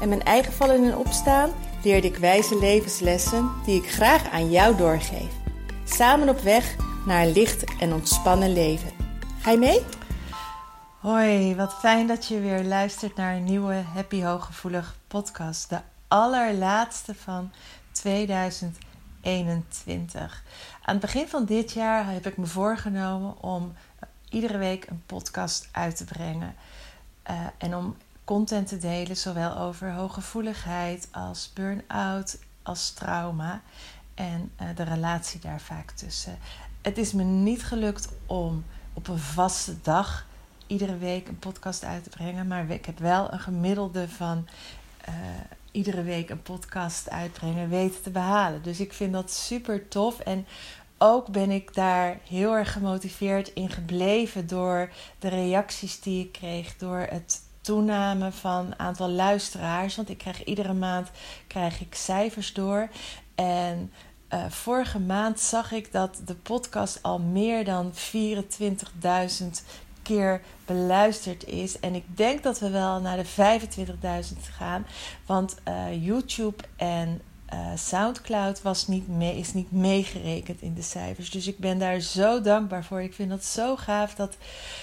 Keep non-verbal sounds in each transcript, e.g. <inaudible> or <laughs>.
en mijn eigen vallen en opstaan leerde ik wijze levenslessen die ik graag aan jou doorgeef. Samen op weg naar een licht en ontspannen leven. Ga je mee? Hoi, wat fijn dat je weer luistert naar een nieuwe Happy Hooggevoelig podcast. De allerlaatste van 2021. Aan het begin van dit jaar heb ik me voorgenomen om iedere week een podcast uit te brengen. Uh, en om content te delen, zowel over hooggevoeligheid als burn-out, als trauma en uh, de relatie daar vaak tussen. Het is me niet gelukt om op een vaste dag iedere week een podcast uit te brengen, maar ik heb wel een gemiddelde van uh, iedere week een podcast uitbrengen weten te behalen. Dus ik vind dat super tof en ook ben ik daar heel erg gemotiveerd in gebleven door de reacties die ik kreeg, door het toename van aantal luisteraars. Want ik krijg iedere maand krijg ik cijfers door. En uh, vorige maand zag ik dat de podcast al meer dan 24.000 keer beluisterd is. En ik denk dat we wel naar de 25.000 gaan. Want uh, YouTube en uh, SoundCloud was niet mee, is niet meegerekend in de cijfers. Dus ik ben daar zo dankbaar voor. Ik vind dat zo gaaf dat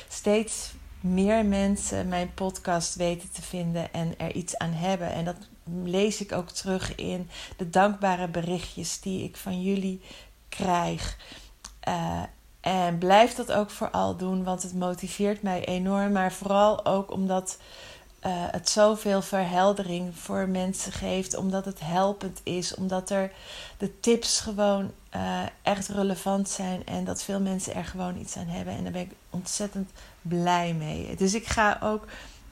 steeds meer mensen mijn podcast weten te vinden en er iets aan hebben. En dat lees ik ook terug in de dankbare berichtjes die ik van jullie krijg. Uh, en blijf dat ook vooral doen, want het motiveert mij enorm. Maar vooral ook omdat uh, het zoveel verheldering voor mensen geeft, omdat het helpend is, omdat er de tips gewoon uh, echt relevant zijn en dat veel mensen er gewoon iets aan hebben. En daar ben ik ontzettend blij mee. Dus ik ga ook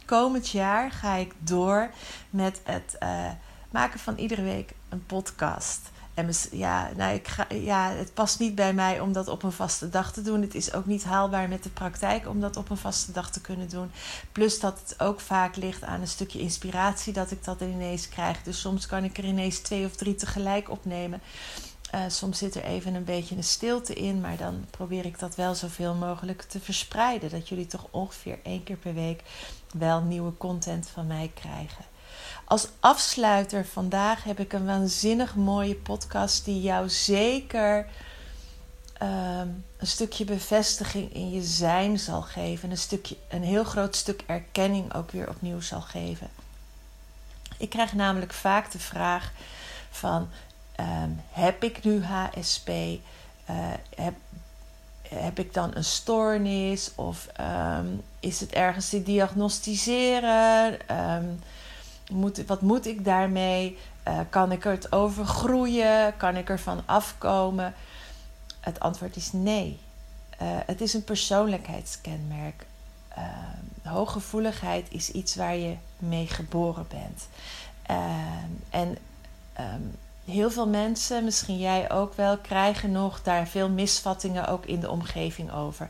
komend jaar ga ik door met het uh, maken van iedere week een podcast. En ja, nou, ik ga, ja, het past niet bij mij om dat op een vaste dag te doen. Het is ook niet haalbaar met de praktijk om dat op een vaste dag te kunnen doen. Plus dat het ook vaak ligt aan een stukje inspiratie dat ik dat ineens krijg. Dus soms kan ik er ineens twee of drie tegelijk opnemen. Uh, soms zit er even een beetje een stilte in, maar dan probeer ik dat wel zoveel mogelijk te verspreiden. Dat jullie toch ongeveer één keer per week wel nieuwe content van mij krijgen. Als afsluiter vandaag heb ik een waanzinnig mooie podcast die jou zeker um, een stukje bevestiging in je zijn zal geven. Een, stukje, een heel groot stuk erkenning ook weer opnieuw zal geven. Ik krijg namelijk vaak de vraag van um, heb ik nu HSP? Uh, heb, heb ik dan een stoornis? Of um, is het ergens te diagnosticeren? Um, moet, wat moet ik daarmee? Uh, kan ik het overgroeien? Kan ik ervan afkomen? Het antwoord is nee. Uh, het is een persoonlijkheidskenmerk. Uh, hooggevoeligheid is iets waar je mee geboren bent. en um, heel veel mensen, misschien jij ook wel, krijgen nog daar veel misvattingen ook in de omgeving over.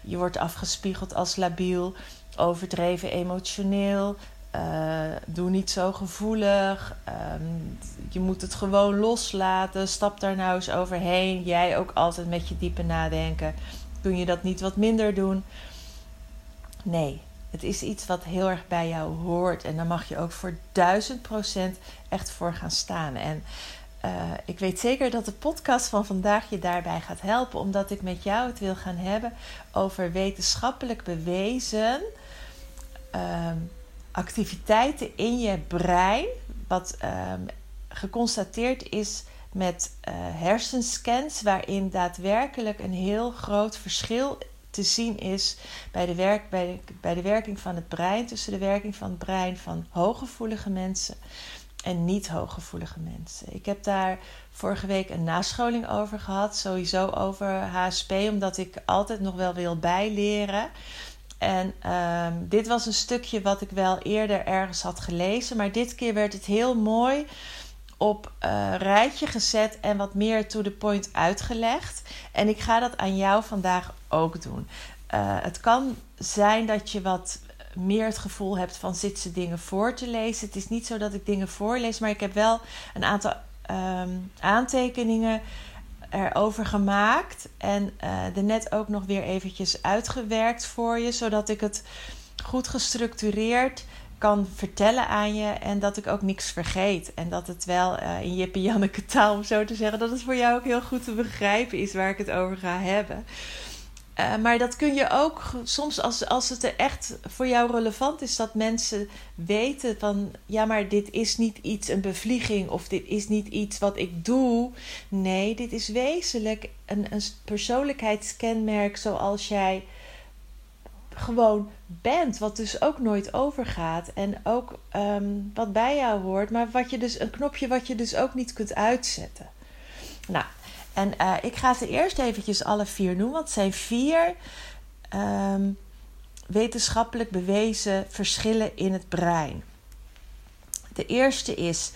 Je wordt afgespiegeld als labiel, overdreven emotioneel, uh, doe niet zo gevoelig. Um, je moet het gewoon loslaten. Stap daar nou eens overheen. Jij ook altijd met je diepe nadenken. Kun je dat niet wat minder doen? Nee, het is iets wat heel erg bij jou hoort. En daar mag je ook voor duizend procent echt voor gaan staan. En uh, ik weet zeker dat de podcast van vandaag je daarbij gaat helpen. Omdat ik met jou het wil gaan hebben over wetenschappelijk bewezen... Uh, activiteiten in je brein, wat um, geconstateerd is met uh, hersenscans, waarin daadwerkelijk een heel groot verschil te zien is bij de, werk, bij, de, bij de werking van het brein, tussen de werking van het brein van hooggevoelige mensen en niet hooggevoelige mensen. Ik heb daar vorige week een nascholing over gehad, sowieso over HSP, omdat ik altijd nog wel wil bijleren. En ehm, dit was een stukje wat ik wel eerder ergens had gelezen, maar dit keer werd het heel mooi op uh, rijtje gezet en wat meer to the point uitgelegd. En ik ga dat aan jou vandaag ook doen. Uh, het kan zijn dat je wat meer het gevoel hebt van zit dingen voor te lezen. Het is niet zo dat ik dingen voorlees, maar ik heb wel een aantal um, aantekeningen erover gemaakt. En uh, er net ook nog weer eventjes uitgewerkt voor je, zodat ik het goed gestructureerd kan vertellen aan je en dat ik ook niks vergeet. En dat het wel uh, in Jippe Janneke taal, om zo te zeggen, dat het voor jou ook heel goed te begrijpen is waar ik het over ga hebben. Uh, maar dat kun je ook soms als, als het er echt voor jou relevant is, dat mensen weten van ja, maar dit is niet iets, een bevlieging of dit is niet iets wat ik doe. Nee, dit is wezenlijk een, een persoonlijkheidskenmerk zoals jij gewoon bent, wat dus ook nooit overgaat en ook um, wat bij jou hoort, maar wat je dus een knopje wat je dus ook niet kunt uitzetten. Nou, en uh, ik ga ze eerst eventjes alle vier noemen, want het zijn vier um, wetenschappelijk bewezen verschillen in het brein. De eerste is,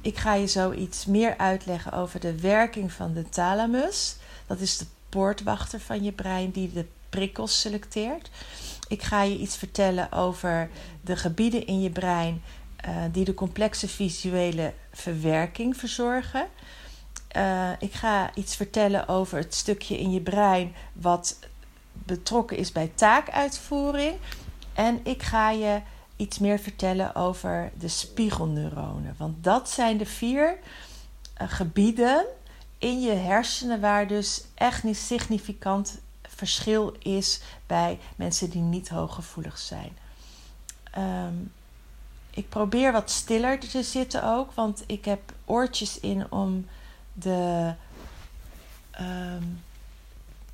ik ga je zoiets meer uitleggen over de werking van de thalamus. Dat is de poortwachter van je brein die de prikkels selecteert. Ik ga je iets vertellen over de gebieden in je brein uh, die de complexe visuele verwerking verzorgen. Uh, ik ga iets vertellen over het stukje in je brein wat betrokken is bij taakuitvoering. En ik ga je iets meer vertellen over de spiegelneuronen. Want dat zijn de vier uh, gebieden in je hersenen waar dus echt niet significant verschil is bij mensen die niet hooggevoelig zijn. Um, ik probeer wat stiller te zitten ook, want ik heb oortjes in om de um,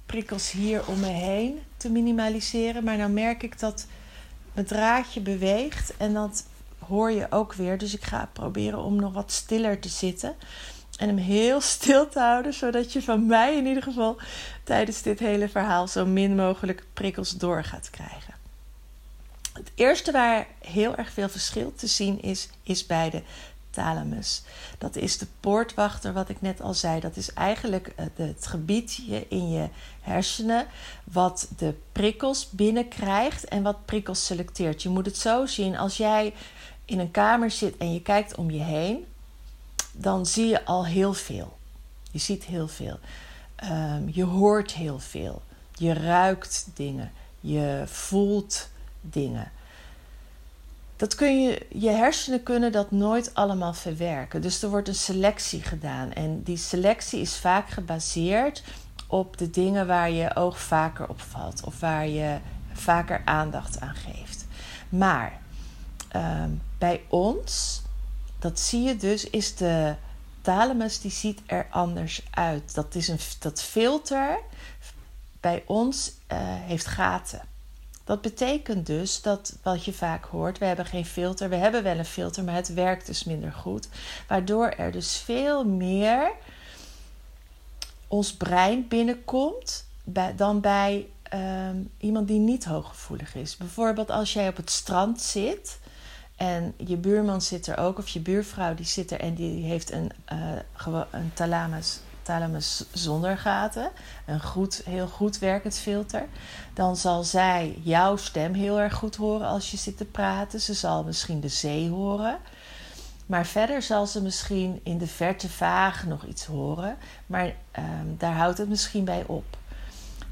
prikkels hier om me heen te minimaliseren. Maar nou merk ik dat mijn draadje beweegt en dat hoor je ook weer. Dus ik ga proberen om nog wat stiller te zitten. En hem heel <laughs> stil te houden, zodat je van mij in ieder geval tijdens dit hele verhaal zo min mogelijk prikkels door gaat krijgen. Het eerste waar heel erg veel verschil te zien is, is bij de thalamus. Dat is de poortwachter, wat ik net al zei. Dat is eigenlijk het gebiedje in je hersenen wat de prikkels binnenkrijgt en wat prikkels selecteert. Je moet het zo zien als jij in een kamer zit en je kijkt om je heen dan zie je al heel veel. Je ziet heel veel. Um, je hoort heel veel. Je ruikt dingen. Je voelt dingen. Dat kun je, je hersenen kunnen dat nooit allemaal verwerken. Dus er wordt een selectie gedaan. En die selectie is vaak gebaseerd op de dingen waar je oog vaker op valt. Of waar je vaker aandacht aan geeft. Maar um, bij ons dat zie je dus, is de thalamus die ziet er anders uit. Dat, is een, dat filter bij ons uh, heeft gaten. Dat betekent dus dat wat je vaak hoort, we hebben geen filter, we hebben wel een filter, maar het werkt dus minder goed. Waardoor er dus veel meer ons brein binnenkomt dan bij um, iemand die niet hooggevoelig is. Bijvoorbeeld als jij op het strand zit en je buurman zit er ook, of je buurvrouw die zit er en die heeft een, uh, een thalamus, thalamus zonder gaten. Een goed, heel goed werkend filter. Dan zal zij jouw stem heel erg goed horen als je zit te praten. Ze zal misschien de zee horen. Maar verder zal ze misschien in de verte vaag nog iets horen. Maar um, daar houdt het misschien bij op.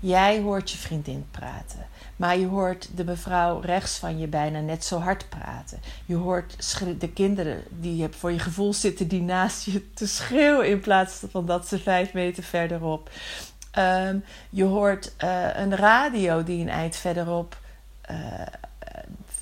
Jij hoort je vriendin praten. Maar je hoort de mevrouw rechts van je bijna net zo hard praten. Je hoort de kinderen die je voor je gevoel zitten, die naast je te schreeuwen in plaats van dat ze vijf meter verderop. Um, je hoort uh, een radio die een eind verderop uh,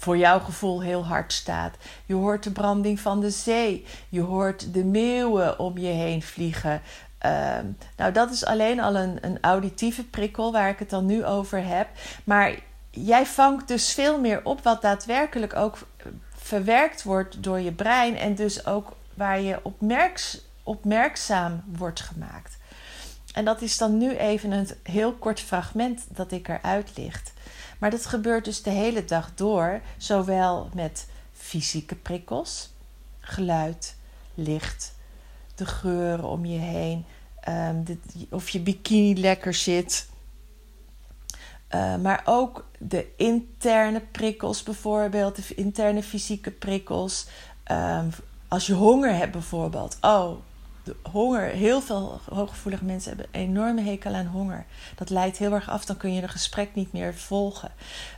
voor jouw gevoel heel hard staat. Je hoort de branding van de zee. Je hoort de meeuwen om je heen vliegen. Uh, nou, dat is alleen al een, een auditieve prikkel waar ik het dan nu over heb. Maar jij vangt dus veel meer op wat daadwerkelijk ook verwerkt wordt door je brein en dus ook waar je opmerks, opmerkzaam wordt gemaakt. En dat is dan nu even een heel kort fragment dat ik eruit licht. Maar dat gebeurt dus de hele dag door, zowel met fysieke prikkels, geluid, licht, de geuren om je heen, um, of je bikini lekker zit. Uh, maar ook de interne prikkels, bijvoorbeeld, de interne fysieke prikkels. Um, als je honger hebt, bijvoorbeeld. Oh, de honger. Heel veel hooggevoelige mensen hebben een enorme hekel aan honger. Dat leidt heel erg af, dan kun je een gesprek niet meer volgen.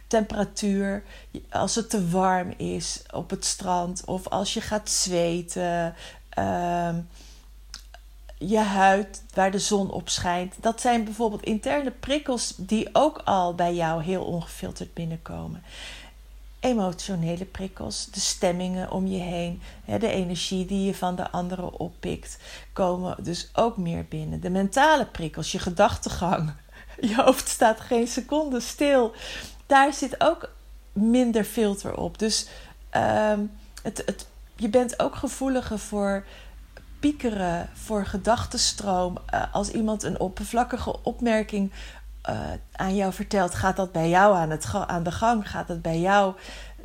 Temperatuur, als het te warm is op het strand of als je gaat zweten. Je huid waar de zon op schijnt. Dat zijn bijvoorbeeld interne prikkels die ook al bij jou heel ongefilterd binnenkomen. Emotionele prikkels, de stemmingen om je heen, de energie die je van de anderen oppikt, komen dus ook meer binnen. De mentale prikkels, je gedachtegang. <laughs> Je hoofd staat geen seconde stil. Daar zit ook minder filter op. Dus ehm, het, het, je bent ook gevoeliger voor piekeren voor gedachtenstroom. Uh, als iemand een oppervlakkige opmerking uh, aan jou vertelt, gaat dat bij jou aan, het aan de gang? Gaat het bij jou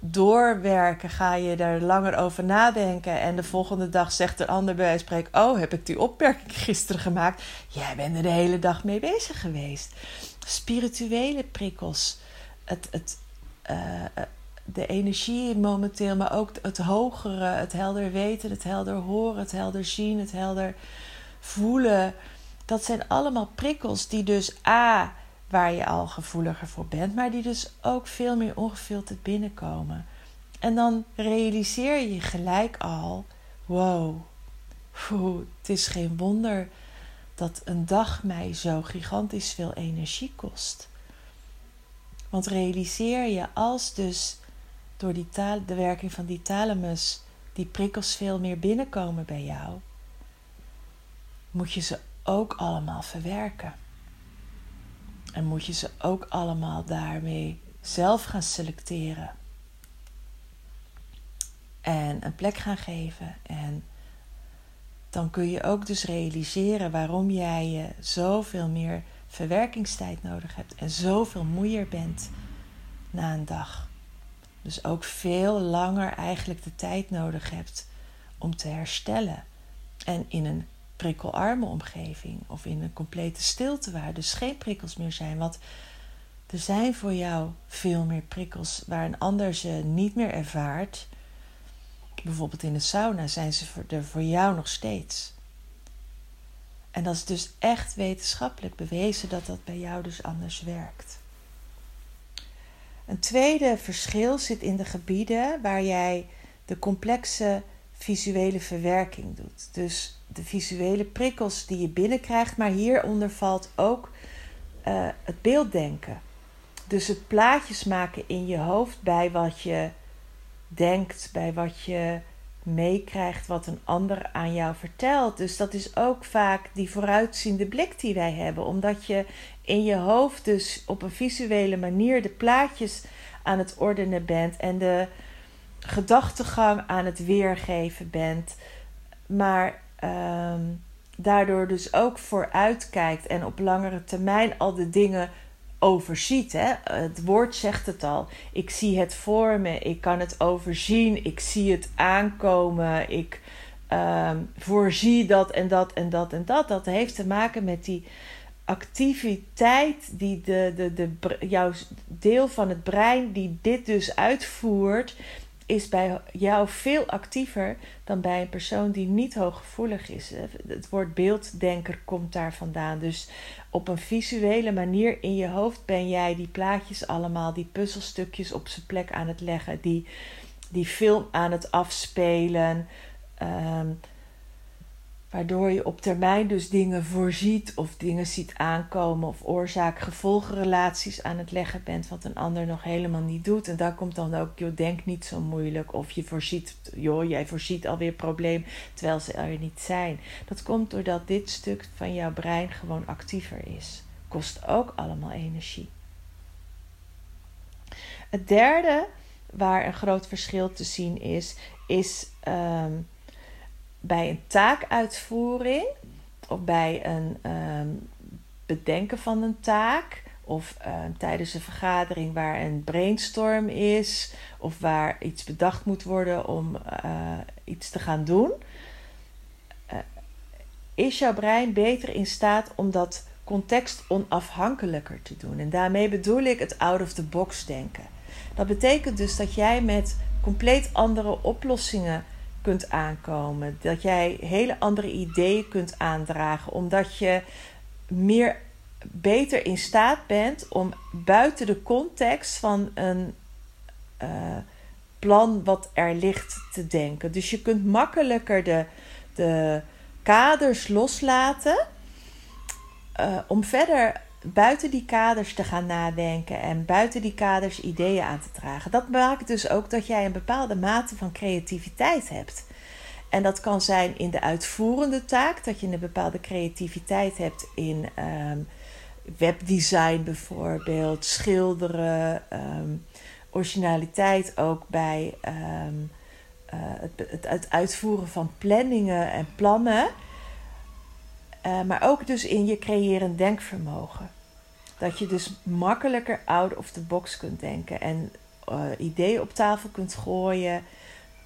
doorwerken? Ga je er langer over nadenken? En de volgende dag zegt een ander bij spreek: Oh, heb ik die opmerking <laughs> gisteren gemaakt? Jij bent er de hele dag mee bezig geweest. Spirituele prikkels. Het, het, uh, de energie momenteel, maar ook het hogere, het helder weten, het helder horen, het helder zien, het helder voelen. Dat zijn allemaal prikkels die dus A, waar je al gevoeliger voor bent, maar die dus ook veel meer ongefilterd binnenkomen. En dan realiseer je gelijk al: wow, het is geen wonder dat een dag mij zo gigantisch veel energie kost. Want realiseer je als dus door die taal, de werking van die thalamus die prikkels veel meer binnenkomen bij jou, moet je ze ook allemaal verwerken. En moet je ze ook allemaal daarmee zelf gaan selecteren. En een plek gaan geven. En dan kun je ook dus realiseren waarom jij je zoveel meer verwerkingstijd nodig hebt en zoveel moeier bent na een dag. Dus ook veel langer eigenlijk de tijd nodig hebt om te herstellen. En in een prikkelarme omgeving of in een complete stilte waar dus geen prikkels meer zijn. Want er zijn voor jou veel meer prikkels waar een ander ze niet meer ervaart. Bijvoorbeeld in de sauna zijn ze er voor jou nog steeds. En dat is dus echt wetenschappelijk bewezen dat dat bij jou dus anders werkt. Een tweede verschil zit in de gebieden waar jij de complexe visuele verwerking doet. Dus de visuele prikkels die je binnenkrijgt, maar hieronder valt ook uh, het beelddenken. Dus het plaatjes maken in je hoofd bij wat je denkt, bij wat je meekrijgt, wat een ander aan jou vertelt. Dus dat is ook vaak die vooruitziende blik die wij hebben, omdat je in je hoofd dus op een visuele manier de plaatjes aan het ordenen bent en de gedachtegang aan het weergeven bent, maar um, daardoor dus ook vooruitkijkt en op langere termijn al de dingen overziet. Het woord zegt het al. Ik zie het voor me, ik kan het overzien, ik zie het aankomen, ik um, voorzie dat en dat en dat en dat. Dat heeft te maken met die activiteit die de, de, de, jouw deel van het brein die dit dus uitvoert, is bij jou veel actiever dan bij een persoon die niet hooggevoelig is. Het woord beelddenker komt daar vandaan. Dus op een visuele manier in je hoofd ben jij die plaatjes allemaal, die puzzelstukjes op zijn plek aan het leggen, die, die film aan het afspelen. Um, Waardoor je op termijn dus dingen voorziet of dingen ziet aankomen of oorzaak-gevolgrelaties aan het leggen bent wat een ander nog helemaal niet doet. En daar komt dan ook, joh, denk niet zo moeilijk. Of je voorziet, joh, jij voorziet alweer probleem terwijl ze er niet zijn. Dat komt doordat dit stuk van jouw brein gewoon actiever is. Kost ook allemaal energie. Het derde waar een groot verschil te zien is, is. Um, bij een taakuitvoering of bij een um, bedenken van een taak of uh, tijdens een vergadering waar een brainstorm is, of waar iets bedacht moet worden om uh, iets te gaan doen, uh, is jouw brein beter in staat om dat context onafhankelijker te doen. En daarmee bedoel ik het out of the box denken. Dat betekent dus dat jij met compleet andere oplossingen kunt aankomen. Dat jij hele andere ideeën kunt aandragen, omdat je meer beter in staat bent om buiten de context van een uh, plan wat er ligt te denken. Dus je kunt makkelijker de, de kaders loslaten uh, om verder buiten die kaders te gaan nadenken en buiten die kaders ideeën aan te dragen. Dat maakt dus ook dat jij een bepaalde mate van creativiteit hebt. En dat kan zijn in de uitvoerende taak, dat je een bepaalde creativiteit hebt in um, webdesign bijvoorbeeld, schilderen, um, originaliteit ook bij uh, het, het, uitvoeren van planningen en plannen. Uh, maar ook dus in je creërend denkvermogen. Dat je dus makkelijker out of the box kunt denken en uh, ideeën op tafel kunt gooien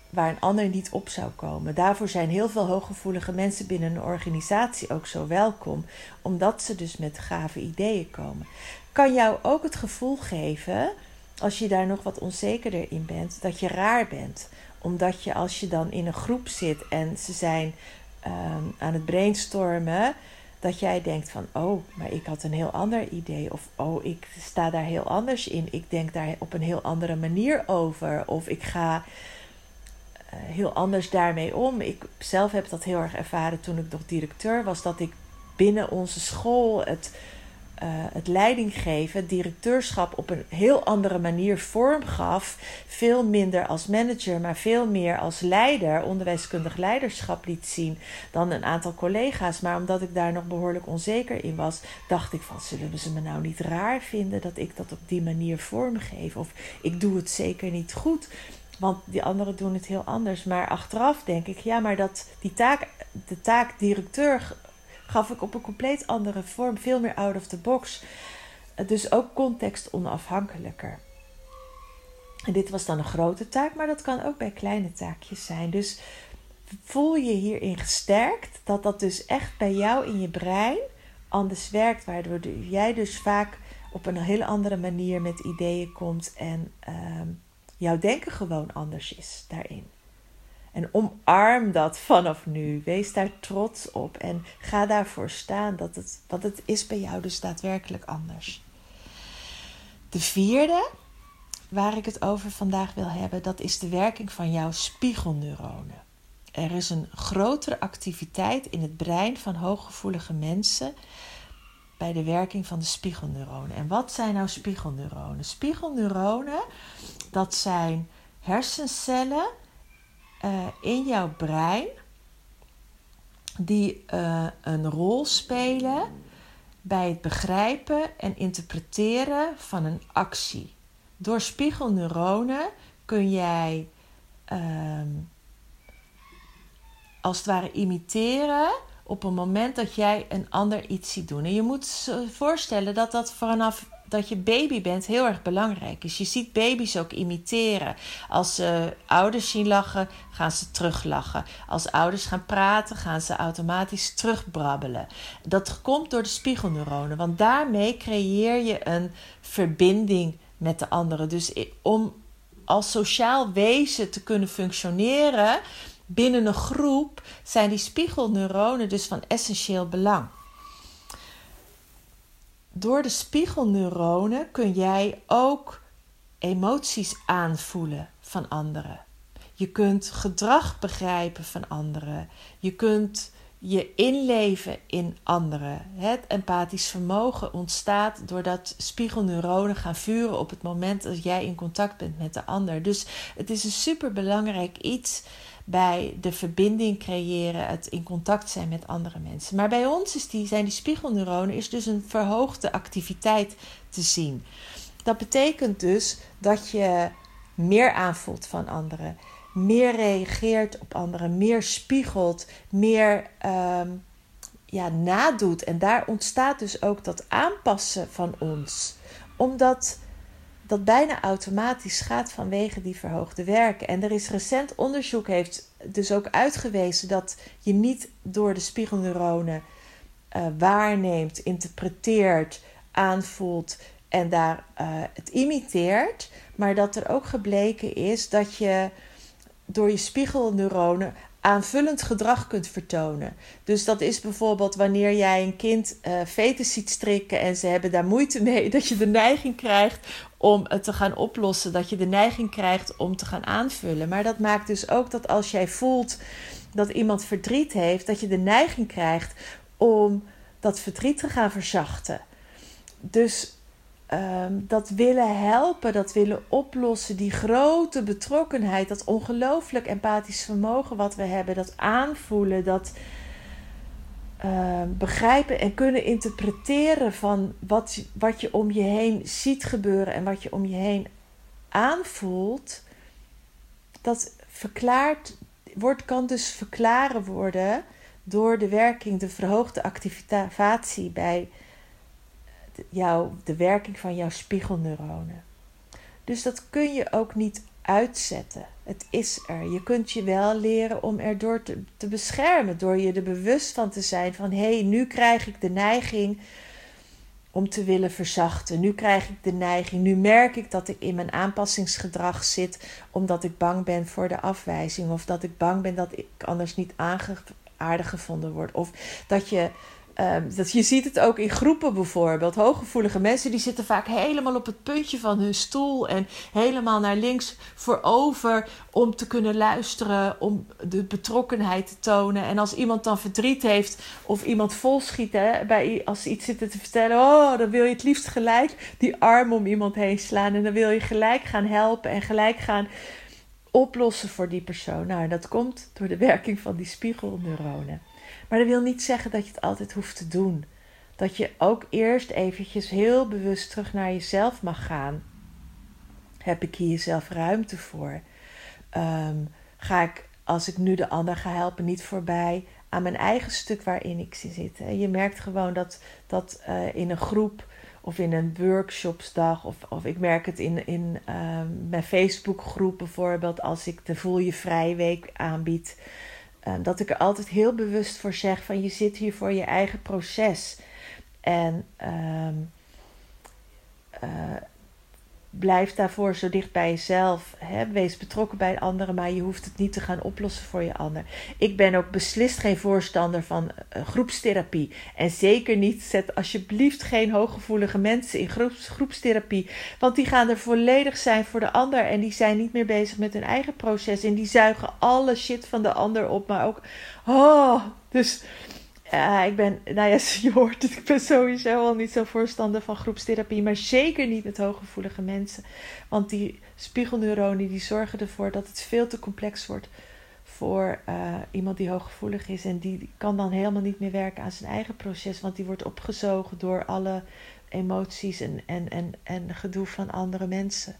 waar een ander niet op zou komen. Daarvoor zijn heel veel hooggevoelige mensen binnen een organisatie ook zo welkom, omdat ze dus met gave ideeën komen. Kan jou ook het gevoel geven, als je daar nog wat onzekerder in bent, dat je raar bent. Omdat je als je dan in een groep zit en ze zijn um, aan het brainstormen, dat jij denkt van, oh, maar ik had een heel ander idee. Of, oh, ik sta daar heel anders in. Ik denk daar op een heel andere manier over. Of ik ga uh, heel anders daarmee om. Ik zelf heb dat heel erg ervaren toen ik nog directeur was. Dat ik binnen onze school het uh, het leidinggeven, het directeurschap op een heel andere manier vorm gaf. Veel minder als manager, maar veel meer als leider, onderwijskundig leiderschap liet zien dan een aantal collega's. Maar omdat ik daar nog behoorlijk onzeker in was, dacht ik van zullen ze me nou niet raar vinden dat ik dat op die manier vormgeef? Of ik doe het zeker niet goed. Want die anderen doen het heel anders. Maar achteraf denk ik, ja, maar dat die taak, de taak directeur gaf ik op een compleet andere vorm, veel meer out of the box. Dus ook context onafhankelijker. En dit was dan een grote taak, maar dat kan ook bij kleine taakjes zijn. Dus voel je hierin gesterkt dat dat dus echt bij jou in je brein anders werkt, waardoor jij dus vaak op een hele andere manier met ideeën komt en uh, jouw denken gewoon anders is daarin. En omarm dat vanaf nu. Wees daar trots op en ga daarvoor staan. Dat het, want het is bij jou dus daadwerkelijk anders. De vierde, waar ik het over vandaag wil hebben, dat is de werking van jouw spiegelneuronen. Er is een grotere activiteit in het brein van hooggevoelige mensen bij de werking van de spiegelneuronen. En wat zijn nou spiegelneuronen? Spiegelneuronen, dat zijn hersencellen uh, in jouw brein die uh, een rol spelen bij het begrijpen en interpreteren van een actie. Door spiegelneuronen kun jij uh, als het ware imiteren op een moment dat jij een ander iets ziet doen. En je moet je voorstellen dat dat vanaf dat je baby bent heel erg belangrijk is. Je ziet baby's ook imiteren. Als ze ouders zien lachen, gaan ze teruglachen. Als ouders gaan praten, gaan ze automatisch terugbrabbelen. Dat komt door de spiegelneuronen, want daarmee creëer je een verbinding met de anderen. Dus om als sociaal wezen te kunnen functioneren binnen een groep, zijn die spiegelneuronen dus van essentieel belang door de spiegelneuronen kun jij ook emoties aanvoelen van anderen. Je kunt gedrag begrijpen van anderen. Je kunt je inleven in anderen. Het empathisch vermogen ontstaat doordat spiegelneuronen gaan vuren op het moment dat jij in contact bent met de ander. Dus het is een superbelangrijk iets bij de verbinding creëren, het in contact zijn met andere mensen. Maar bij ons is die, zijn die spiegelneuronen is dus een verhoogde activiteit te zien. Dat betekent dus dat je meer aanvoelt van anderen, meer reageert op anderen, meer spiegelt, meer um, ja, nadoet. En daar ontstaat dus ook dat aanpassen van ons. Omdat dat bijna automatisch gaat vanwege die verhoogde werken. En er is recent onderzoek heeft dus ook uitgewezen dat je niet door de spiegelneuronen uh, waarneemt, interpreteert, aanvoelt en daar uh, het imiteert, maar dat er ook gebleken is dat je door je spiegelneuronen aanvullend gedrag kunt vertonen. Dus dat is bijvoorbeeld wanneer jij een kind uh, ziet strikken en ze hebben daar moeite mee, <laughs> dat je de neiging krijgt om het te gaan oplossen, dat je de neiging krijgt om te gaan aanvullen. Maar dat maakt dus ook dat als jij voelt dat iemand verdriet heeft, dat je de neiging krijgt om dat verdriet te gaan verzachten. Dus Ehm, dat willen helpen, dat willen oplossen, die grote betrokkenheid, dat ongelooflijk empathisch vermogen wat we hebben, dat aanvoelen, dat ehm, begrijpen en kunnen interpreteren van wat, wat je om je heen ziet gebeuren en wat je om je heen aanvoelt, dat verklaard wordt, kan dus verklaren worden door de werking, de verhoogde activatie bij jouw, de werking van jouw spiegelneuronen. Dus dat kun je ook niet uitzetten. Het is er. Je kunt je wel leren om erdoor te, te beschermen. Door je er bewust van te zijn van hé, hey, nu krijg ik de neiging om te willen verzachten. Nu krijg ik de neiging, nu merk ik dat ik in mijn aanpassingsgedrag zit omdat ik bang ben voor de afwijzing of dat ik bang ben dat ik anders niet aardig gevonden word of dat je Um, dat, je ziet het ook in groepen bijvoorbeeld. Hooggevoelige mensen die zitten vaak helemaal op het puntje van hun stoel en helemaal naar links voorover om te kunnen luisteren, om de betrokkenheid te tonen. En als iemand dan verdriet heeft of iemand volschiet, hè, bij, als ze iets zitten te vertellen, oh, dan wil je het liefst gelijk die arm om iemand heen slaan en dan wil je gelijk gaan helpen en gelijk gaan oplossen voor die persoon. Nou, dat komt door de werking van die spiegelneuronen. Maar dat wil niet zeggen dat je het altijd hoeft te doen. Dat je ook eerst eventjes heel bewust terug naar jezelf mag gaan. Heb ik hier zelf ruimte voor? Ehm, ga ik, als ik nu de ander ga helpen, niet voorbij aan mijn eigen stuk waarin ik zit? Je merkt gewoon dat, dat uh, in een groep of in een workshopsdag, of, of ik merk het in, in uh, mijn Facebookgroep bijvoorbeeld, als ik de Voel je Vrij Week aanbied. Ehm, dat ik er altijd heel bewust voor zeg van je zit hier voor je eigen proces. En uh, blijf daarvoor zo dicht bij jezelf. Hè? Wees betrokken bij anderen, maar je hoeft het niet te gaan oplossen voor je ander. Ik ben ook beslist geen voorstander van uh, groepstherapie. En zeker niet, zet alsjeblieft geen hooggevoelige mensen in groeps, groepstherapie. Want die gaan er volledig zijn voor de ander. En die zijn niet meer bezig met hun eigen proces. En die zuigen alle shit van de ander op. Maar ook, oh, dus ja, ik ben, nou ja, <laughs> je hoort het, ik ben sowieso al niet zo voorstander van groepstherapie, maar zeker niet met hooggevoelige mensen. Want die spiegelneuronen die zorgen ervoor dat het veel te complex wordt voor uh, iemand die hooggevoelig is. En die kan dan helemaal niet meer werken aan zijn eigen proces, want die wordt opgezogen door alle emoties en, en, en, en gedoe van andere mensen.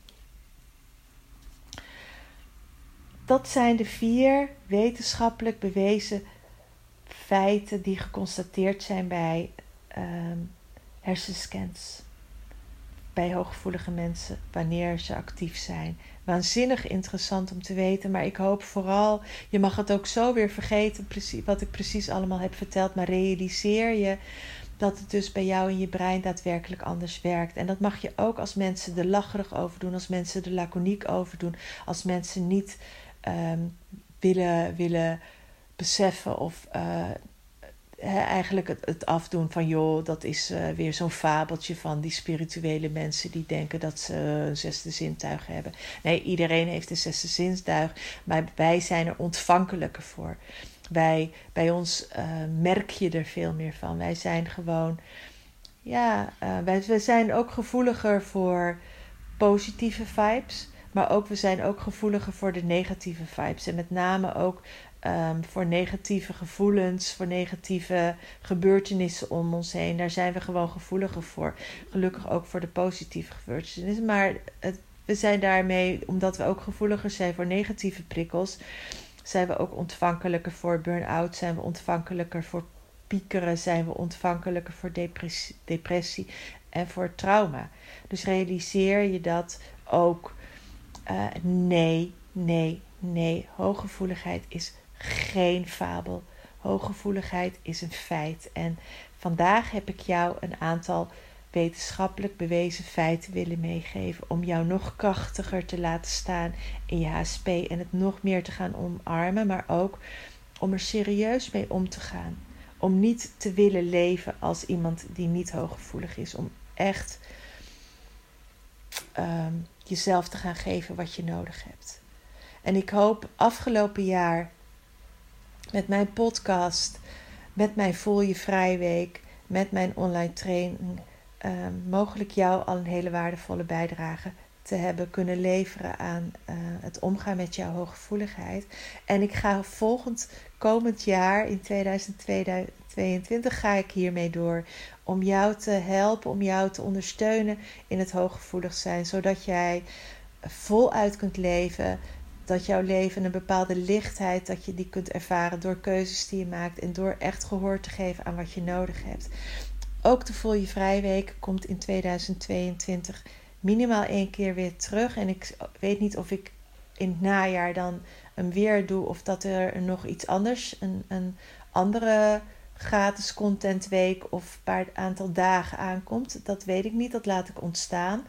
Dat zijn de vier wetenschappelijk bewezen feiten die geconstateerd zijn bij um, hersenscans. Bij hooggevoelige mensen, wanneer ze actief zijn. Waanzinnig interessant om te weten, maar ik hoop vooral, je mag het ook zo weer vergeten, wat ik precies allemaal heb verteld, maar realiseer je dat het dus bij jou in je brein daadwerkelijk anders werkt. En dat mag je ook als mensen er lacherig over doen, als mensen er laconiek over doen, als mensen niet um, willen, willen beseffen of uh, eigenlijk het, het, afdoen van joh, dat is uh, weer zo'n fabeltje van die spirituele mensen die denken dat ze een zesde zintuig hebben. Nee, iedereen heeft een zesde zintuig, maar wij zijn er ontvankelijker voor. Wij, bij ons uh, merk je er veel meer van. Wij zijn gewoon, ja, wij, wij zijn ook gevoeliger voor positieve vibes. Maar ook we zijn ook gevoeliger voor de negatieve vibes. En met name ook um, voor negatieve gevoelens, voor negatieve gebeurtenissen om ons heen. Daar zijn we gewoon gevoeliger voor. Gelukkig ook voor de positieve gebeurtenissen. Maar we zijn daarmee, omdat we ook gevoeliger zijn voor negatieve prikkels, zijn we ook ontvankelijker voor burn-out, zijn we ontvankelijker voor piekeren, zijn we ontvankelijker voor depressie, en voor trauma. Dus realiseer je dat ook. Uh, nee, nee, nee. Hooggevoeligheid is geen fabel. Hooggevoeligheid is een feit. En vandaag heb ik jou een aantal wetenschappelijk bewezen feiten willen meegeven om jou nog krachtiger te laten staan in je HSP en het nog meer te gaan omarmen, maar ook om er serieus mee om te gaan. Om niet te willen leven als iemand die niet hooggevoelig is. Om echt ehm, jezelf te gaan geven wat je nodig hebt. En ik hoop afgelopen jaar met mijn podcast, met mijn Voel je Vrijweek, met mijn online training, ehm, mogelijk jou al een hele waardevolle bijdrage te hebben kunnen leveren aan eh, het omgaan met jouw hooggevoeligheid. En ik ga volgend komend jaar in 2022 ga ik hiermee door om jou te helpen, om jou te ondersteunen in het hooggevoelig zijn, zodat jij voluit kunt leven, dat jouw leven een bepaalde lichtheid, dat je die kunt ervaren door keuzes die je maakt en door echt gehoor te geven aan wat je nodig hebt. Ook de Voel je Vrijweek komt in 2022 minimaal één keer weer terug. En ik weet niet of ik in het najaar dan hem weer doe of dat er nog iets anders, een, een andere gratis content week of een aantal dagen aankomt. Dat weet ik niet, dat laat ik ontstaan.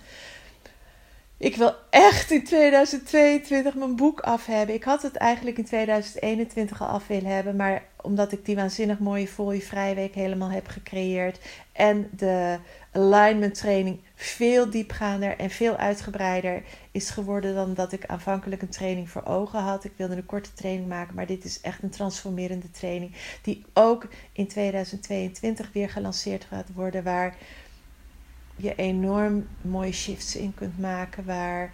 Ik wil echt in 2022 mijn boek af hebben. Ik had het eigenlijk in 2021 al af willen hebben, maar omdat ik die waanzinnig mooie Folie Vrijweek helemaal heb gecreëerd en de alignment training veel diepgaander en veel uitgebreider is geworden dan dat ik aanvankelijk een training voor ogen had. Ik wilde een korte training maken, maar dit is echt een transformerende training die ook in 2022 weer gelanceerd gaat worden, waar je enorm mooie shifts in kunt maken, waar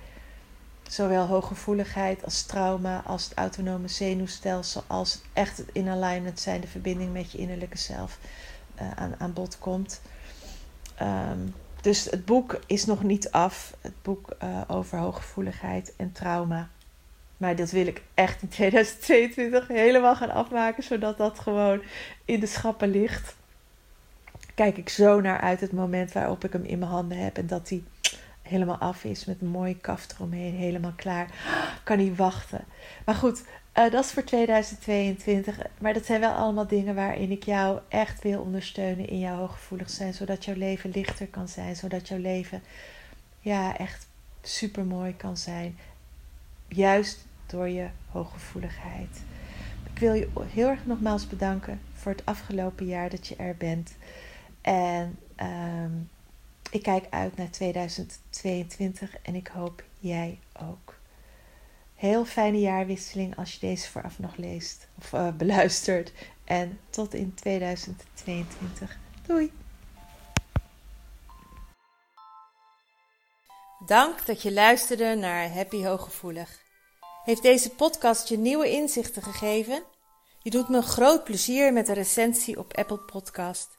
zowel hooggevoeligheid als trauma, als het autonome zenuwstelsel, als echt in alignment zijn, de verbinding met je innerlijke zelf uh, aan, aan bod komt. Um, dus het boek is nog niet af. Het boek uh, over hooggevoeligheid en trauma. Maar dat wil ik echt in <laughs> 2022 helemaal gaan afmaken, zodat dat gewoon in de schappen ligt. Kijk ik zo naar uit het moment waarop ik hem in mijn handen heb en dat hij helemaal af is met een mooie kaft eromheen, helemaal klaar. Kan niet wachten. Maar goed, uh, dat is voor 2022. Maar dat zijn wel allemaal dingen waarin ik jou echt wil ondersteunen in jouw hooggevoelig zijn. Zodat jouw leven lichter kan zijn. Zodat jouw leven ja, echt super mooi kan zijn. Juist door je hooggevoeligheid. Ik wil je heel erg nogmaals bedanken voor het afgelopen jaar dat je er bent. En um, ik kijk uit naar 2022 en ik hoop jij ook. Heel fijne jaarwisseling als je deze vooraf nog leest of uh, beluistert. En tot in 2022. Doei! Dank dat je luisterde naar Happy Hooggevoelig. Heeft deze podcast je nieuwe inzichten gegeven? Je doet me groot plezier met een recensie op Apple Podcast.